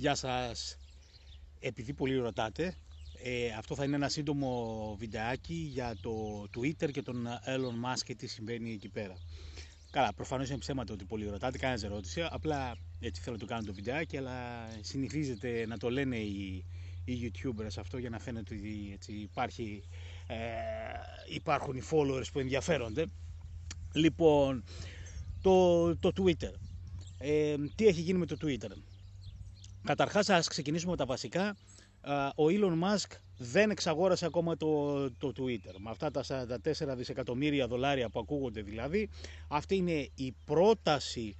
Γεια σας. Επειδή πολύ ρωτάτε, ε, αυτό θα είναι ένα σύντομο βιντεάκι για το Twitter και τον Elon Musk και τι συμβαίνει εκεί πέρα. Καλά, προφανώς είναι ψέματα ότι πολύ ρωτάτε, κανένας ερώτηση. Απλά έτσι θέλω να το κάνω το βιντεάκι, αλλά συνηθίζεται να το λένε οι, οι YouTubers αυτό για να φαίνεται ότι έτσι, υπάρχει, ε, υπάρχουν οι followers που ενδιαφέρονται. Λοιπόν, το, το Twitter. Ε, τι έχει γίνει με το Twitter; Καταρχάς ας ξεκινήσουμε με τα βασικά. Ο Elon Musk δεν εξαγόρασε ακόμα το, το Twitter. Με αυτά τα 44 δισεκατομμύρια δολάρια που ακούγονται δηλαδή, αυτή είναι η πρόταση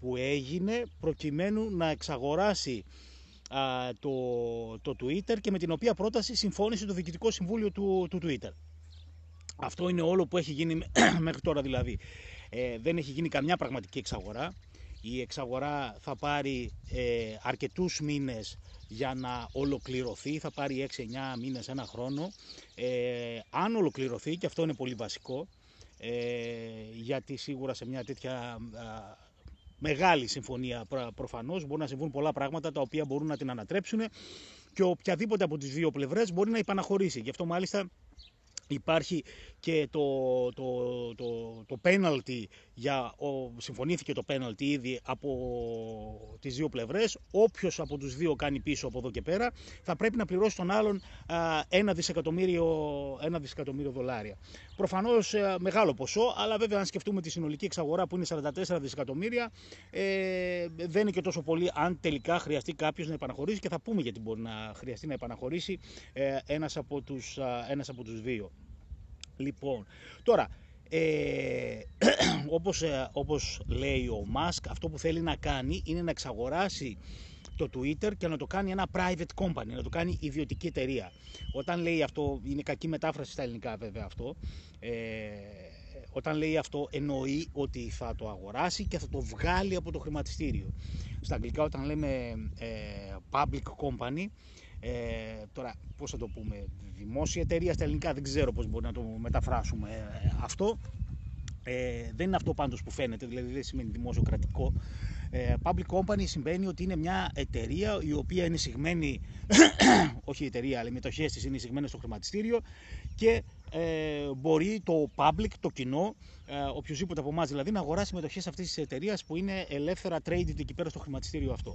που έγινε προκειμένου να εξαγοράσει το, το Twitter και με την οποία πρόταση συμφώνησε το Διοικητικό Συμβούλιο του, του Twitter. Αυτό είναι όλο που έχει γίνει μέχρι τώρα δηλαδή. Ε, δεν έχει γίνει καμιά πραγματική εξαγορά. Η εξαγορά θα πάρει ε, αρκετούς μήνες για να ολοκληρωθεί, θα πάρει 6-9 μήνες, ένα χρόνο. Ε, αν ολοκληρωθεί, και αυτό είναι πολύ βασικό, ε, γιατί σίγουρα σε μια τέτοια μεγάλη συμφωνία προφανώς μπορεί να συμβούν πολλά πράγματα τα οποία μπορούν να την ανατρέψουν και οποιαδήποτε από τις δύο πλευρές μπορεί να υπαναχωρήσει. Γι' αυτό μάλιστα Υπάρχει και το, το, το, το penalty, για, ο, συμφωνήθηκε το penalty ήδη από τις δύο πλευρές. Όποιος από τους δύο κάνει πίσω από εδώ και πέρα θα πρέπει να πληρώσει τον άλλον ένα, δισεκατομμύριο, ένα δισεκατομμύριο δολάρια. Προφανώς ε, μεγάλο ποσό, αλλά βέβαια αν σκεφτούμε τη συνολική εξαγορά που είναι 44 δισεκατομμύρια ε, δεν είναι και τόσο πολύ αν τελικά χρειαστεί κάποιος να επαναχωρήσει και θα πούμε γιατί μπορεί να χρειαστεί να επαναχωρήσει ε, ένας, από τους, ένας από τους δύο. Λοιπόν, τώρα, ε, όπως, ε, όπως λέει ο Μάσκ, αυτό που θέλει να κάνει είναι να εξαγοράσει το Twitter και να το κάνει ένα private company, να το κάνει ιδιωτική εταιρεία. Όταν λέει αυτό, είναι κακή μετάφραση στα ελληνικά βέβαια αυτό, ε, όταν λέει αυτό εννοεί ότι θα το αγοράσει και θα το βγάλει από το χρηματιστήριο. Στα αγγλικά όταν λέμε ε, public company ε, τώρα, πώς θα το πούμε, δημόσια εταιρεία στα ελληνικά, δεν ξέρω πώς μπορεί να το μεταφράσουμε ε, αυτό. Ε, δεν είναι αυτό πάντως που φαίνεται, δηλαδή δεν σημαίνει δημόσιο κρατικό. Ε, public company σημαίνει ότι είναι μια εταιρεία η οποία είναι συγμένη, όχι η εταιρεία, αλλά οι μετοχές της είναι συγμένες στο χρηματιστήριο και ε, μπορεί το public, το κοινό, ε, οποιοδήποτε από εμάς δηλαδή, να αγοράσει μετοχέ αυτής της εταιρείας που είναι ελεύθερα traded εκεί πέρα στο χρηματιστήριο αυτό.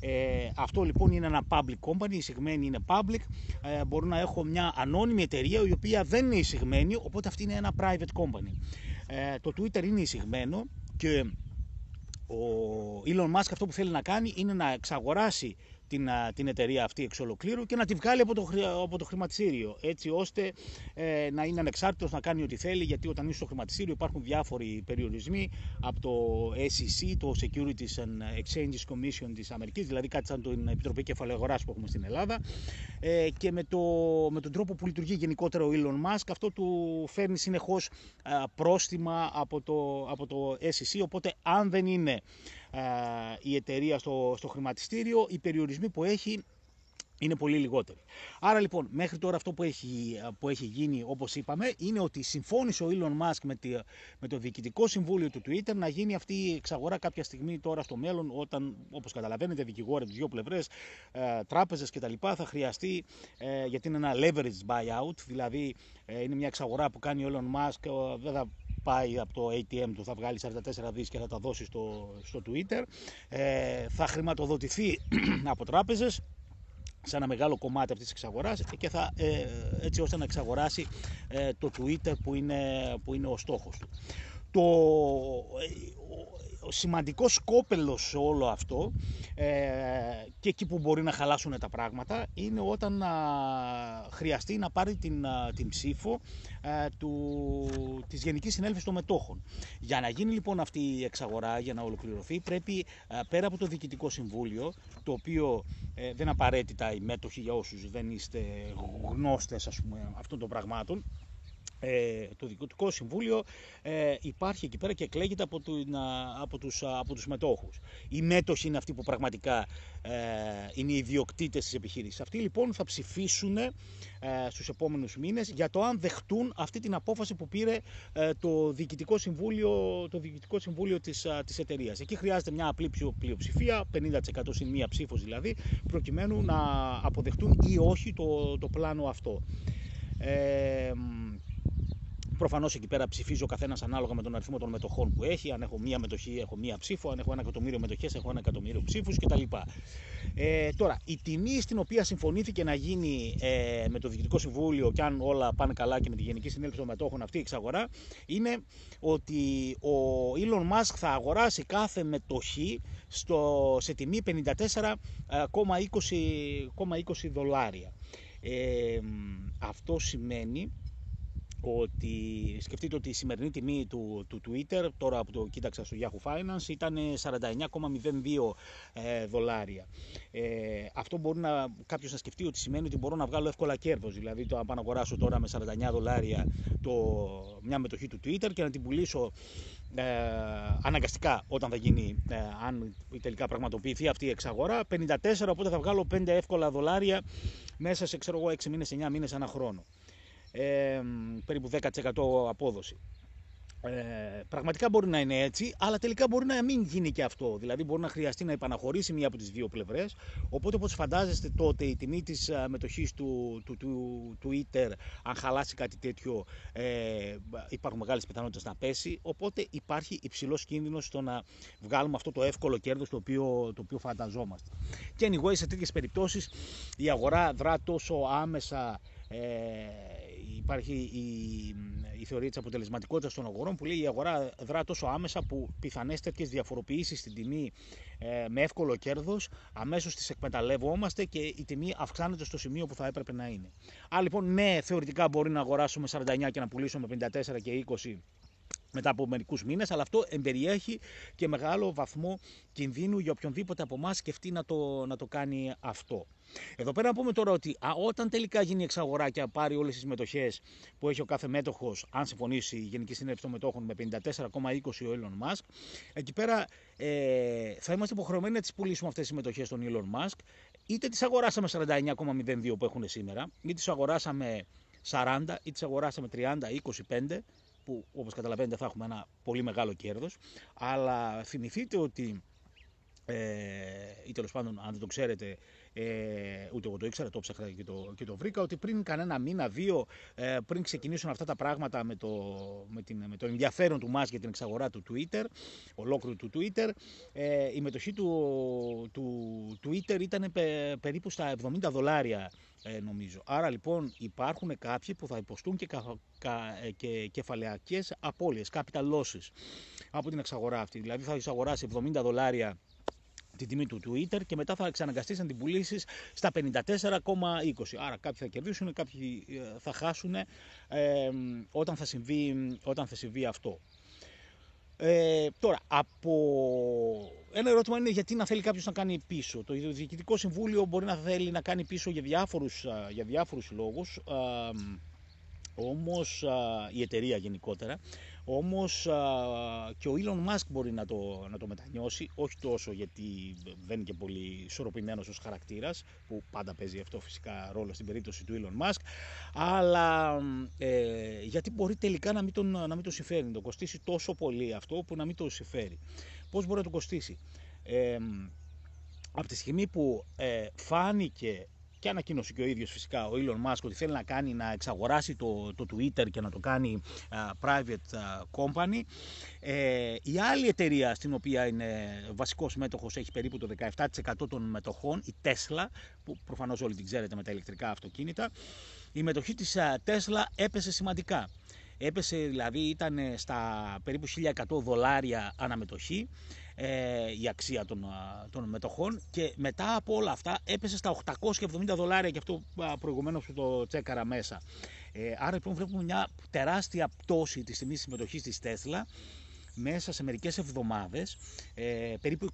Ε, αυτό λοιπόν είναι ένα public company, η εισηγμένη είναι public. Ε, μπορώ να έχω μια ανώνυμη εταιρεία η οποία δεν είναι εισηγμένη, οπότε αυτή είναι ένα private company. Ε, το Twitter είναι εισηγμένο και ο Elon Musk αυτό που θέλει να κάνει είναι να εξαγοράσει την, την εταιρεία αυτή εξ ολοκλήρου και να τη βγάλει από το, από το χρηματιστήριο έτσι ώστε ε, να είναι ανεξάρτητος να κάνει ό,τι θέλει γιατί όταν είσαι στο χρηματιστήριο υπάρχουν διάφοροι περιορισμοί από το SEC, το Securities and Exchanges Commission της Αμερικής δηλαδή κάτι σαν την Επιτροπή Κεφαλαίου Αγοράς που έχουμε στην Ελλάδα ε, και με, το, με τον τρόπο που λειτουργεί γενικότερα ο Elon Musk αυτό του φέρνει συνεχώς πρόστιμα από το, από το SEC οπότε αν δεν είναι η εταιρεία στο, στο χρηματιστήριο, οι περιορισμοί που έχει είναι πολύ λιγότεροι. Άρα λοιπόν, μέχρι τώρα αυτό που έχει, που έχει γίνει, όπως είπαμε, είναι ότι συμφώνησε ο Elon Musk με, τη, με το διοικητικό συμβούλιο του Twitter να γίνει αυτή η εξαγορά κάποια στιγμή τώρα στο μέλλον, όταν, όπως καταλαβαίνετε, δικηγόροι από δύο πλευρές, ε, τράπεζες κτλ. θα χρειαστεί, ε, γιατί είναι ένα leverage buyout, δηλαδή ε, είναι μια εξαγορά που κάνει ο Elon Musk, δεν θα πάει από το ATM του, θα βγάλει 44 δις και θα τα δώσει στο, στο Twitter. Ε, θα χρηματοδοτηθεί από τράπεζες σε ένα μεγάλο κομμάτι αυτής της εξαγοράς και θα, ε, έτσι ώστε να εξαγοράσει ε, το Twitter που είναι, που είναι ο στόχος του. Το, ο σημαντικός σκόπελος σε όλο αυτό ε, και εκεί που μπορεί να χαλάσουν τα πράγματα είναι όταν χρειαστεί να πάρει την, την ψήφο ε, του, της Γενικής Συνέλευσης των Μετόχων. Για να γίνει λοιπόν αυτή η εξαγορά, για να ολοκληρωθεί, πρέπει πέρα από το Διοικητικό Συμβούλιο, το οποίο ε, δεν απαραίτητα οι μέτοχοι για όσους δεν είστε γνώστες ας πούμε, αυτών των πραγμάτων, ε, το Διοικητικό Συμβούλιο ε, υπάρχει εκεί πέρα και εκλέγεται από, του, από, τους, από τους μετόχους. Οι μέτοχοι είναι αυτοί που πραγματικά ε, είναι οι ιδιοκτήτες της επιχείρησης. Αυτοί λοιπόν θα ψηφίσουν ε, στους επόμενους μήνες για το αν δεχτούν αυτή την απόφαση που πήρε ε, το Διοικητικό Συμβούλιο, το Διοικητικό Συμβούλιο της, της εταιρείας. Εκεί χρειάζεται μια απλή πλειοψηφία, 50% συν μία ψήφος δηλαδή, προκειμένου να αποδεχτούν ή όχι το, το πλάνο αυτό. Ε, Προφανώς εκεί πέρα ψηφίζει ο καθένας ανάλογα με τον αριθμό των μετοχών που έχει. Αν έχω μία μετοχή, έχω μία ψήφο. Αν έχω ένα εκατομμύριο μετοχές, έχω ένα εκατομμύριο ψήφους κτλ. Ε, τώρα, η τιμή στην οποία συμφωνήθηκε να γίνει ε, με το Διοικητικό Συμβούλιο, και αν όλα πάνε καλά και με τη Γενική Συνέλευση των Μετόχων αυτή η εξαγορά, είναι ότι ο Elon Musk θα αγοράσει κάθε μετοχή στο, σε τιμή 54,20 δολάρια. Ε, αυτό σημαίνει ότι σκεφτείτε ότι η σημερινή τιμή του, του Twitter, τώρα που το κοίταξα στο Yahoo Finance, ήταν 49,02 ε, δολάρια. Ε, αυτό μπορεί να, κάποιος να σκεφτεί ότι σημαίνει ότι μπορώ να βγάλω εύκολα κέρδος. Δηλαδή, το, αν πάω να αγοράσω τώρα με 49 δολάρια το, μια μετοχή του Twitter και να την πουλήσω ε, αναγκαστικά όταν θα γίνει, ε, αν τελικά πραγματοποιηθεί αυτή η εξαγορά, 54, οπότε θα βγάλω 5 εύκολα δολάρια μέσα σε ξέρω εγώ 6 μήνες, 9 μήνες, ένα χρόνο ε, περίπου 10% απόδοση. Ε, πραγματικά μπορεί να είναι έτσι, αλλά τελικά μπορεί να μην γίνει και αυτό. Δηλαδή, μπορεί να χρειαστεί να επαναχωρήσει μία από τις δύο πλευρές. Οπότε, όπως φαντάζεστε, τότε η τιμή της μετοχής του, του, του, Twitter, αν χαλάσει κάτι τέτοιο, ε, υπάρχουν μεγάλες πιθανότητες να πέσει. Οπότε, υπάρχει υψηλός κίνδυνος στο να βγάλουμε αυτό το εύκολο κέρδος το οποίο, το οποίο φανταζόμαστε. Και anyway, σε τέτοιες περιπτώσεις η αγορά δρά τόσο άμεσα. Ε, υπάρχει η, η θεωρία της αποτελεσματικότητας των αγορών που λέει η αγορά δρά τόσο άμεσα που πιθανές τέτοιες διαφοροποιήσεις στην τιμή ε, με εύκολο κέρδος αμέσως τις εκμεταλλεύομαστε και η τιμή αυξάνεται στο σημείο που θα έπρεπε να είναι. Άρα λοιπόν, ναι, θεωρητικά μπορεί να αγοράσουμε 49 και να πουλήσουμε 54 και 20 μετά από μερικούς μήνες, αλλά αυτό εμπεριέχει και μεγάλο βαθμό κινδύνου για οποιονδήποτε από εμάς σκεφτεί να το, να το κάνει αυτό. Εδώ πέρα να πούμε τώρα ότι α, όταν τελικά γίνει η εξαγορά και πάρει όλες τις μετοχέ που έχει ο κάθε μέτοχος, αν συμφωνήσει η Γενική Συνέλευση των Μετόχων με 54,20 ο Elon Musk, εκεί πέρα ε, θα είμαστε υποχρεωμένοι να τις πουλήσουμε αυτές τις μετοχέ των Elon Musk, είτε τις αγοράσαμε 49,02 που έχουν σήμερα, είτε τις αγοράσαμε 40, είτε τις αγοράσαμε 30, 25 που όπως καταλαβαίνετε θα έχουμε ένα πολύ μεγάλο κέρδος, αλλά θυμηθείτε ότι ε, ή τέλος πάντων αν δεν το ξέρετε ε, ούτε εγώ το ήξερα, το ψάχα και το, και το βρήκα, ότι πριν κανένα μήνα, δύο, ε, πριν ξεκινήσουν αυτά τα πράγματα με το, με, την, με το ενδιαφέρον του μας για την εξαγορά του Twitter, ολόκληρου του Twitter, ε, η μετοχή του, του Twitter ήταν περίπου στα 70 δολάρια ε, νομίζω. Άρα λοιπόν υπάρχουν κάποιοι που θα υποστούν και, κα, κα, ε, και κεφαλαιακές απώλειες, capital losses από την εξαγορά αυτή. Δηλαδή θα εξαγοράσει 70 δολάρια την τιμή του Twitter και μετά θα εξαναγκαστείς να την πουλήσεις στα 54,20. Άρα κάποιοι θα κερδίσουν, κάποιοι ε, θα χάσουν ε, όταν, θα συμβεί, όταν θα συμβεί αυτό. Ε, τώρα, από... ένα ερώτημα είναι γιατί να θέλει κάποιος να κάνει πίσω. Το Διοικητικό Συμβούλιο μπορεί να θέλει να κάνει πίσω για διάφορους, για διάφορους λόγους. Όμως η εταιρεία γενικότερα όμως και ο Elon Musk μπορεί να το, να το μετανιώσει, όχι τόσο γιατί δεν είναι και πολύ ισορροπημένος ως χαρακτήρας, που πάντα παίζει αυτό φυσικά ρόλο στην περίπτωση του Elon Musk, αλλά ε, γιατί μπορεί τελικά να μην, τον, να μην το συμφέρει, να το κοστίσει τόσο πολύ αυτό που να μην το συμφέρει. Πώς μπορεί να το κοστίσει; Ε, από τη στιγμή που ε, φάνηκε και ανακοίνωσε και ο ίδιος φυσικά ο Elon Musk ότι θέλει να κάνει να εξαγοράσει το, το Twitter και να το κάνει private company. Ε, η άλλη εταιρεία στην οποία είναι βασικός μέτοχος έχει περίπου το 17% των μετοχών, η Tesla, που προφανώς όλοι την ξέρετε με τα ηλεκτρικά αυτοκίνητα. Η μετοχή της Tesla έπεσε σημαντικά. Έπεσε δηλαδή ήταν στα περίπου 1100 δολάρια αναμετοχή ε, η αξία των, των μετοχών και μετά από όλα αυτά έπεσε στα 870 δολάρια και αυτό προηγουμένως που το τσέκαρα μέσα. Ε, άρα λοιπόν βλέπουμε μια τεράστια πτώση της τιμής συμμετοχής της Tesla μέσα σε μερικές εβδομάδες ε, περίπου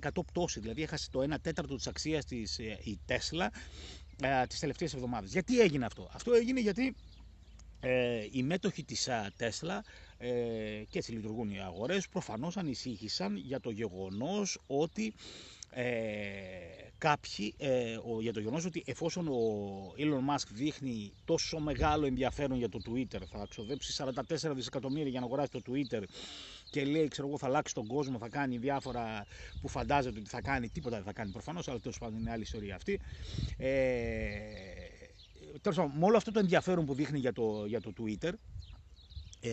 26% πτώση, δηλαδή έχασε το 1 τέταρτο της αξίας της ε, η Tesla ε, τις τελευταίες εβδομάδες. Γιατί έγινε αυτό; Αυτό έγινε γιατί ε, οι μέτοχοι της Τέσλα ε, και έτσι λειτουργούν οι αγορές προφανώς ανησύχησαν για το γεγονός ότι ε, κάποιοι ε, ο, για το γεγονός ότι εφόσον ο Elon Musk δείχνει τόσο μεγάλο ενδιαφέρον για το Twitter, θα ξοδέψει 44 δισεκατομμύρια για να αγοράσει το Twitter και λέει, ξέρω εγώ, θα αλλάξει τον κόσμο, θα κάνει διάφορα που φαντάζεται ότι θα κάνει, τίποτα δεν θα κάνει προφανώς, αλλά τέλος πάντων είναι άλλη ιστορία αυτή. Ε, τέλος πάντων, με όλο αυτό το ενδιαφέρον που δείχνει για το, για το Twitter, ε,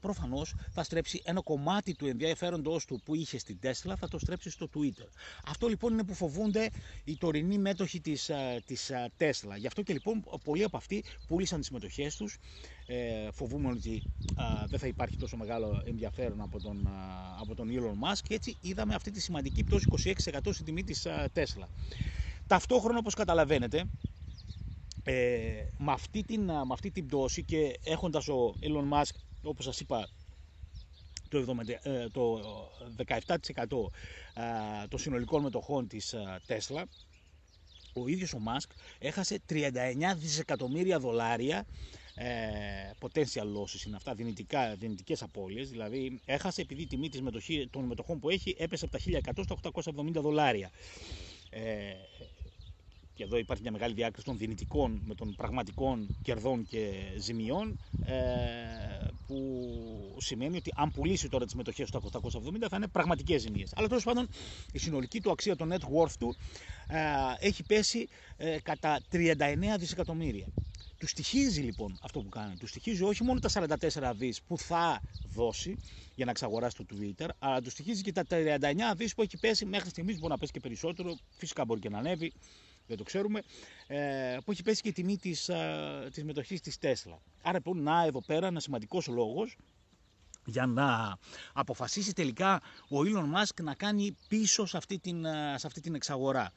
προφανώς θα στρέψει ένα κομμάτι του ενδιαφέροντός του που είχε στην Tesla, θα το στρέψει στο Twitter. Αυτό λοιπόν είναι που φοβούνται οι τωρινοί μέτοχοι της της Tesla. Γι' αυτό και λοιπόν πολλοί από αυτοί πούλησαν τις μετοχέ τους. Ε, φοβούμαι ότι α, δεν θα υπάρχει τόσο μεγάλο ενδιαφέρον από τον, από τον Elon Musk και έτσι είδαμε αυτή τη σημαντική πτώση 26% στην τιμή της Tesla. Ταυτόχρονα όπως καταλαβαίνετε ε, με, αυτή την, με αυτή την πτώση και έχοντας ο Elon Musk όπως σας είπα το, 70, ε, το 17% των συνολικών μετοχών της Tesla ο ίδιος ο Musk έχασε 39 δισεκατομμύρια δολάρια ε, potential losses είναι αυτά, δυνητικά, δυνητικές απώλειες, δηλαδή έχασε επειδή η τιμή της μετοχή, των μετοχών που έχει έπεσε από τα 1100 στα 870 δολάρια. Ε, και εδώ υπάρχει μια μεγάλη διάκριση των δυνητικών με των πραγματικών κερδών και ζημιών ε, που σημαίνει ότι αν πουλήσει τώρα τις μετοχές του 870 θα είναι πραγματικές ζημίες. Αλλά τέλος πάντων η συνολική του αξία, το net worth του ε, έχει πέσει ε, κατά 39 δισεκατομμύρια. Του στοιχίζει λοιπόν αυτό που κάνει. Του στοιχίζει όχι μόνο τα 44 δις που θα δώσει για να εξαγοράσει το Twitter, αλλά του στοιχίζει και τα 39 δις που έχει πέσει μέχρι στιγμής, μπορεί να πέσει και περισσότερο, φυσικά μπορεί και να ανέβει, δεν το ξέρουμε, ε, που έχει πέσει και η τιμή της, της μετοχής της Tesla. Άρα λοιπόν να εδώ πέρα ένα σημαντικός λόγος για να αποφασίσει τελικά ο Elon Musk να κάνει πίσω σε αυτή την, σε αυτή την εξαγορά.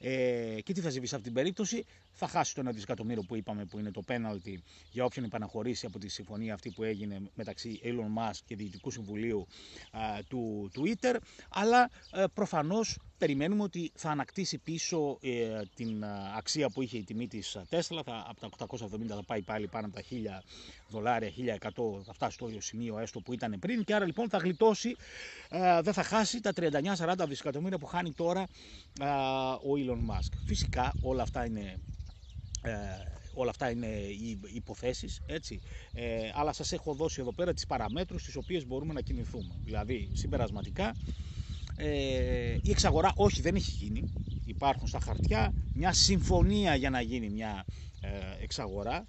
Ε, και τι θα συμβεί σε αυτή την περίπτωση, θα χάσει το 1 δισεκατομμύριο που είπαμε που είναι το πέναλτι για όποιον επαναχωρήσει από τη συμφωνία αυτή που έγινε μεταξύ Elon Musk και Διοικητικού Συμβουλίου α, του Twitter, αλλά α, ε, προφανώς περιμένουμε ότι θα ανακτήσει πίσω ε, την αξία που είχε η τιμή της Tesla, θα, από τα 870 θα πάει πάλι πάνω από τα 1000 δολάρια, 1100, θα φτάσει στο ίδιο σημείο έστω που ήταν πριν και άρα λοιπόν θα γλιτώσει, ε, δεν θα χάσει τα 39-40 δισεκατομμύρια που χάνει τώρα ο Elon Musk. Φυσικά όλα αυτά είναι ε, όλα αυτά είναι οι υποθέσεις, έτσι. Ε, αλλά σας έχω δώσει εδώ πέρα τις παραμέτρους τις οποίες μπορούμε να κινηθούμε. Δηλαδή, συμπερασματικά, ε, η εξαγορά όχι δεν έχει γίνει. Υπάρχουν στα χαρτιά μια συμφωνία για να γίνει μια ε, εξαγορά.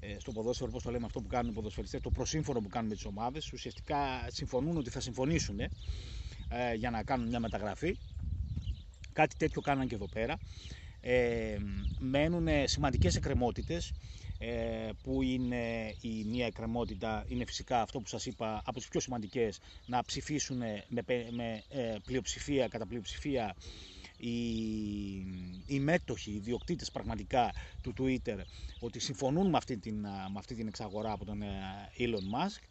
Ε, στο ποδόσφαιρο, πώς το λέμε αυτό που κάνουν οι ποδοσφαιριστές, το προσύμφωνο που κάνουν με τις ομάδες, ουσιαστικά συμφωνούν ότι θα συμφωνήσουν ε, για να κάνουν μια μεταγραφή. Κάτι τέτοιο κάναν και εδώ πέρα ε, μένουν σημαντικές εκκρεμότητες ε, που είναι η μία εκκρεμότητα είναι φυσικά αυτό που σας είπα από τις πιο σημαντικές να ψηφίσουν με, με ε, πλειοψηφία, κατά πλειοψηφία οι, οι μέτοχοι, οι διοκτήτες πραγματικά του Twitter ότι συμφωνούν με αυτή την, με αυτή την εξαγορά από τον ε, Elon Musk.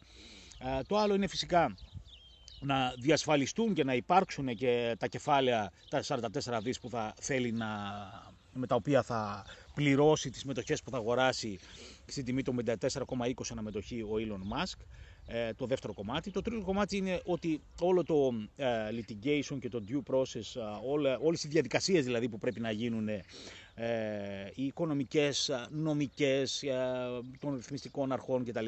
Το άλλο είναι φυσικά να διασφαλιστούν και να υπάρξουν και τα κεφάλαια, τα 44 δις που θα θέλει να, με τα οποία θα πληρώσει τις μετοχές που θα αγοράσει στην τιμή των 54,20 αναμετοχή ο Elon Musk. Ε, το δεύτερο κομμάτι. Το τρίτο κομμάτι είναι ότι όλο το ε, litigation και το due process, ε, όλα, όλες οι διαδικασίες δηλαδή που πρέπει να γίνουν ε, οι οικονομικές, νομικές, ε, των ρυθμιστικών αρχών κτλ.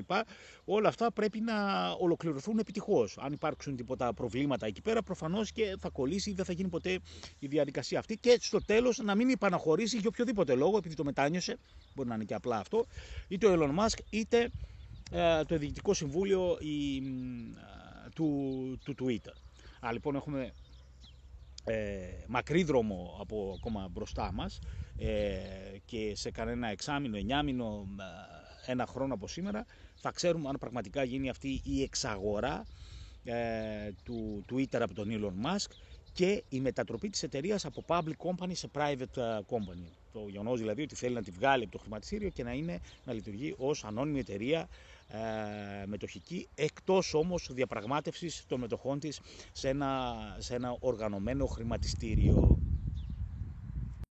Όλα αυτά πρέπει να ολοκληρωθούν επιτυχώς. Αν υπάρξουν τίποτα προβλήματα εκεί πέρα, προφανώς και θα κολλήσει ή δεν θα γίνει ποτέ η διαδικασία αυτή και στο τέλος να μην υπαναχωρήσει για οποιοδήποτε λόγο, επειδή το μετάνιωσε, μπορεί να είναι και απλά αυτό, είτε ο Elon Musk είτε ε, το Διοικητικό Συμβούλιο η, του, του Twitter. Α, λοιπόν έχουμε ε, μακρύ δρόμο από ακόμα μπροστά μας ε, και σε κανένα εξάμηνο, εννιάμηνο, ε, ένα χρόνο από σήμερα θα ξέρουμε αν πραγματικά γίνει αυτή η εξαγορά ε, του Twitter από τον Elon Musk και η μετατροπή της εταιρείας από public company σε private ε, company. Το γεγονός δηλαδή ότι θέλει να τη βγάλει από το χρηματιστήριο και να, είναι, να λειτουργεί ως ανώνυμη εταιρεία ε, μετοχική, εκτός όμως διαπραγμάτευσης των μετοχών της σε ένα, σε ένα οργανωμένο χρηματιστήριο.